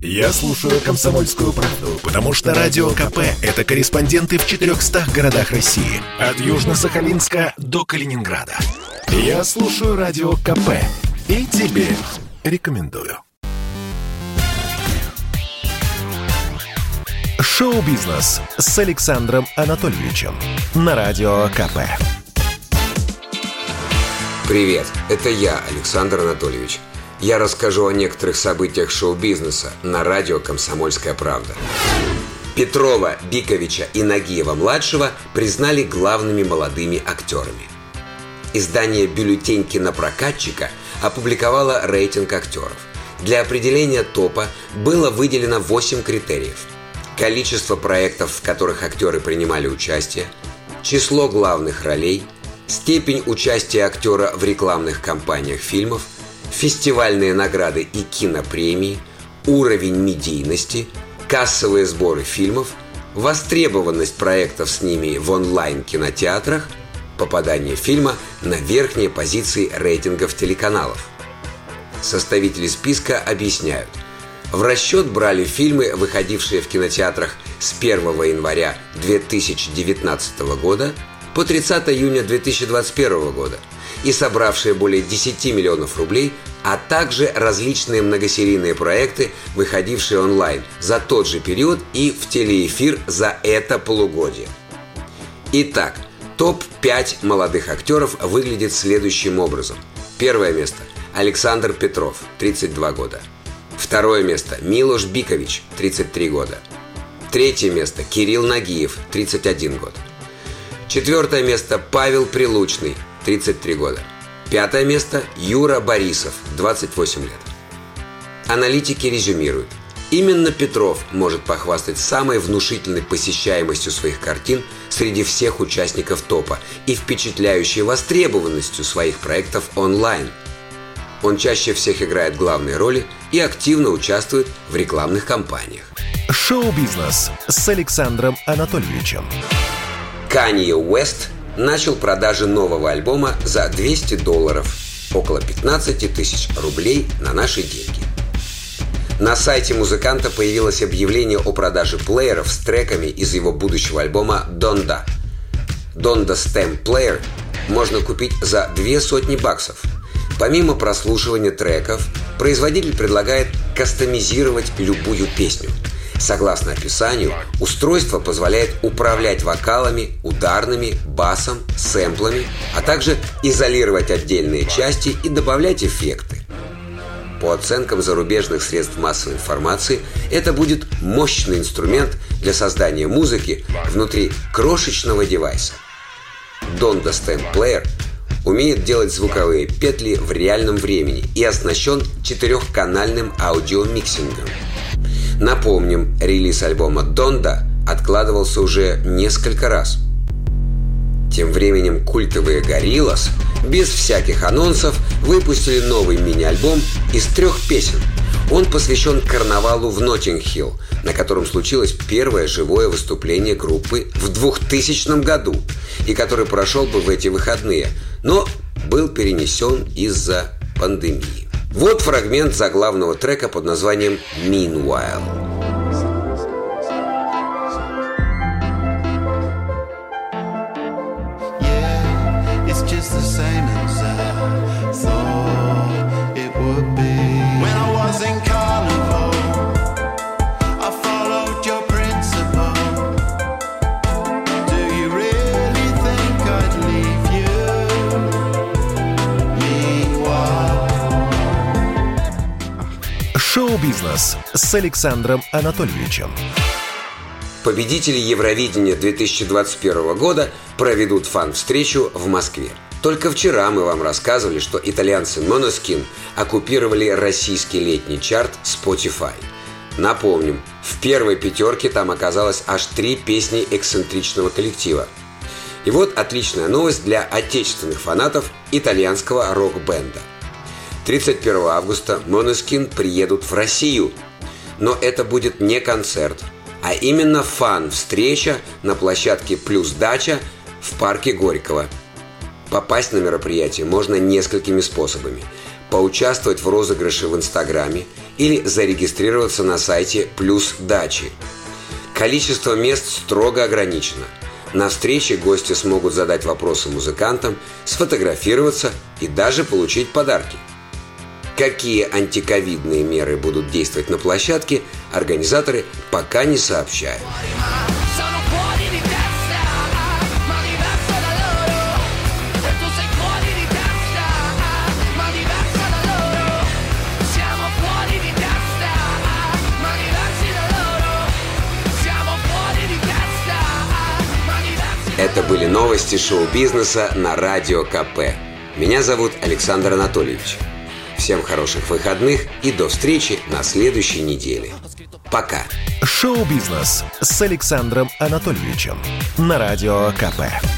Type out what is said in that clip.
Я слушаю «Комсомольскую правду», потому что «Радио КП» — это корреспонденты в 400 городах России. От Южно-Сахалинска до Калининграда. Я слушаю «Радио КП» и тебе рекомендую. Шоу-бизнес с Александром Анатольевичем на Радио КП. Привет, это я, Александр Анатольевич. Я расскажу о некоторых событиях шоу-бизнеса на радио «Комсомольская правда». Петрова, Биковича и Нагиева-младшего признали главными молодыми актерами. Издание «Бюллетень кинопрокатчика» опубликовало рейтинг актеров. Для определения топа было выделено 8 критериев. Количество проектов, в которых актеры принимали участие, число главных ролей, степень участия актера в рекламных кампаниях фильмов, фестивальные награды и кинопремии, уровень медийности, кассовые сборы фильмов, востребованность проектов с ними в онлайн-кинотеатрах – попадание фильма на верхние позиции рейтингов телеканалов. Составители списка объясняют. В расчет брали фильмы, выходившие в кинотеатрах с 1 января 2019 года по 30 июня 2021 года и собравшие более 10 миллионов рублей, а также различные многосерийные проекты, выходившие онлайн за тот же период и в телеэфир за это полугодие. Итак, Топ-5 молодых актеров выглядит следующим образом. Первое место – Александр Петров, 32 года. Второе место – Милош Бикович, 33 года. Третье место – Кирилл Нагиев, 31 год. Четвертое место – Павел Прилучный, 33 года. Пятое место – Юра Борисов, 28 лет. Аналитики резюмируют. Именно Петров может похвастать самой внушительной посещаемостью своих картин среди всех участников топа и впечатляющей востребованностью своих проектов онлайн. Он чаще всех играет главные роли и активно участвует в рекламных кампаниях. Шоу-бизнес с Александром Анатольевичем. Канье Уэст начал продажи нового альбома за 200 долларов, около 15 тысяч рублей на наши деньги. На сайте музыканта появилось объявление о продаже плееров с треками из его будущего альбома «Донда». «Донда Stem Player» можно купить за две сотни баксов. Помимо прослушивания треков, производитель предлагает кастомизировать любую песню. Согласно описанию, устройство позволяет управлять вокалами, ударными, басом, сэмплами, а также изолировать отдельные части и добавлять эффекты. По оценкам зарубежных средств массовой информации, это будет мощный инструмент для создания музыки внутри крошечного девайса. Donda Stem Player умеет делать звуковые петли в реальном времени и оснащен четырехканальным аудиомиксингом. Напомним, релиз альбома Donda откладывался уже несколько раз – тем временем культовые Gorillaz без всяких анонсов выпустили новый мини-альбом из трех песен. Он посвящен карнавалу в Ноттинг-Хилл, на котором случилось первое живое выступление группы в 2000 году и который прошел бы в эти выходные, но был перенесен из-за пандемии. Вот фрагмент заглавного трека под названием «Meanwhile». «Шоу-бизнес» с Александром Анатольевичем. Победители Евровидения 2021 года проведут фан-встречу в Москве. Только вчера мы вам рассказывали, что итальянцы Monoskin оккупировали российский летний чарт Spotify. Напомним, в первой пятерке там оказалось аж три песни эксцентричного коллектива. И вот отличная новость для отечественных фанатов итальянского рок-бенда – 31 августа Måneskin приедут в Россию. Но это будет не концерт, а именно фан-встреча на площадке «Плюс дача» в парке Горького. Попасть на мероприятие можно несколькими способами. поучаствовать в розыгрыше в Инстаграме или зарегистрироваться на сайте «Плюс дачи». Количество мест строго ограничено. На встрече гости смогут задать вопросы музыкантам, сфотографироваться и даже получить подарки. Какие антиковидные меры будут действовать на площадке, организаторы пока не сообщают. Это были новости шоу-бизнеса на Радио КП. Меня зовут Александр Анатольевич. Всем хороших выходных и до встречи на следующей неделе. Пока. Шоу-бизнес с Александром Анатольевичем на Радио КП.